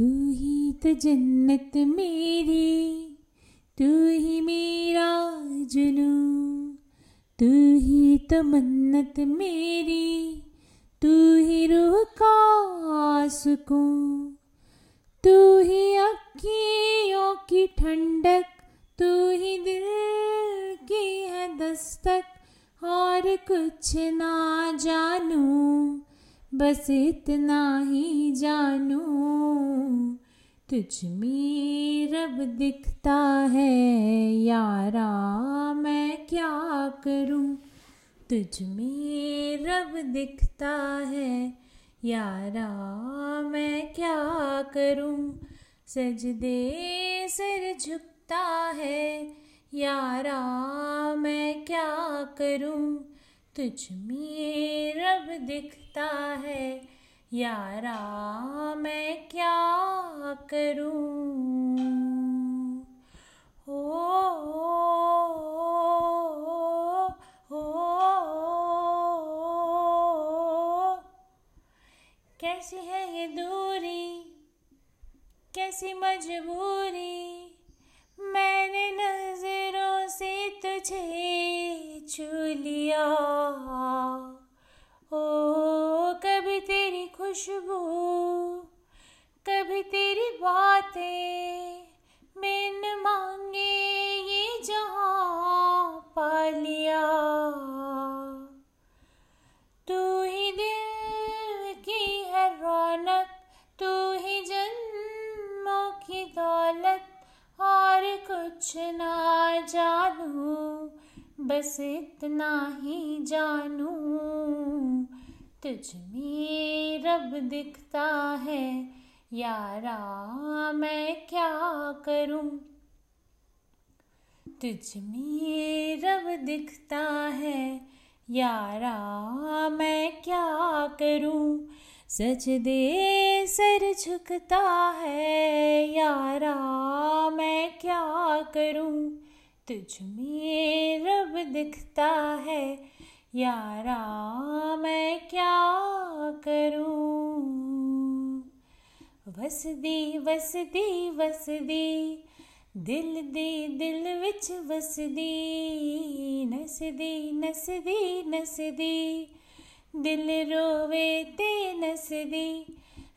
तू ही तो जन्नत मेरी, तू ही मेरा जुनू, तू ही तो मन्नत मेरी, तू ही रूह का सुकून, तू ही अखियों की ठंडक, तू ही दिल की है दस्तक, और कुछ ना जानू, बस इतना ही जानू। तुझ में रब दिखता है, यारा मैं क्या करूँ? तुझ में रब दिखता है, यारा मैं क्या करूँ? सजदे सर झुकता है, यारा मैं क्या करूँ? तुझ में रब दिखता है यारा मैं क्या करूँ? हो हो कैसी है ये दूरी? कैसी मजबूरी? मैंने नज़रों से तुझे छू बातें बिन मांगे ये जहाँ पा लिया तू ही दिल की है रौनक, तू ही जन्मों की दौलत, और कुछ ना जानू, बस इतना ही जानू। तुझ में रब दिखता है यारा, मैं क्या करूँ? तुझ में रब दिखता है। यारा, मैं क्या करूँ? सच दे सर झुकता है। यारा, मैं क्या करूँ? तुझ में रब दिखता है। यारा, मैं क्या करूँ? वसदी वसदी वसदी दिल दी, दिल विच वसदी नसदी नसदी नसदी दिल रोवे ते नसदी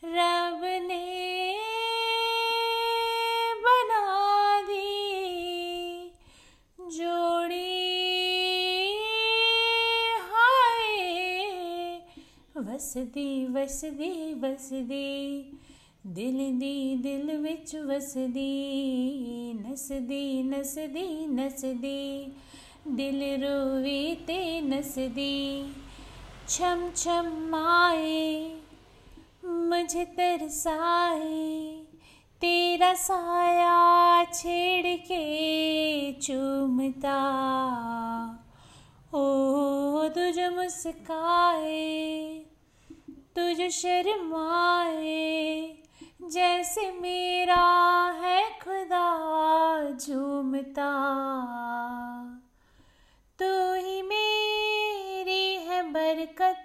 रब ने बना दी। जोड़ी हाय। वसदी वसदी वसदी दिल दी दिल विच वसदी, नसदी नसदी नसदी। दिल रोवे ते नसदी, छम छम आए, मुझे तरसाए। तेरा साया छेड़ के चूमता, ओ तुझ मुस्काए, तुझ शर्माए। जैसे मेरा है खुदा झूमता। तू ही मेरी है बरकत,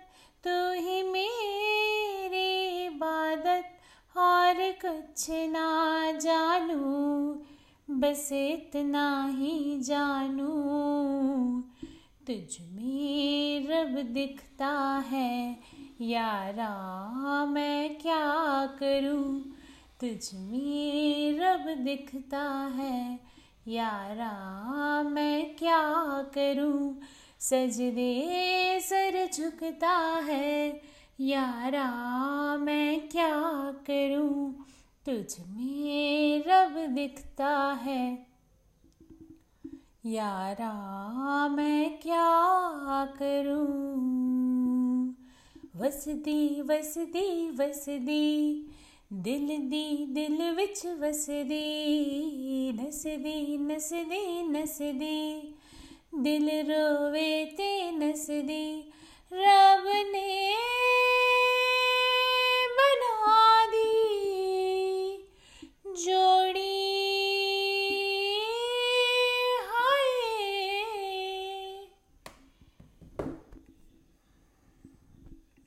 तू ही मेरी इबादत। और कुछ ना जानू, बस इतना ही जानू। तुझ में रब दिखता है यारा, मैं क्या करूँ? तुझ में रब दिखता है। यारा, मैं क्या करूँ? सजदे सर झुकता है। यारा, मैं क्या करूँ? तुझ में रब दिखता है। यारा, मैं क्या करूँ? वसदी वसदी वसदी। दिल दी दिल विच वसदी। नसदी नसदी नसदी। दिल रोवे ते नसदी। रब ने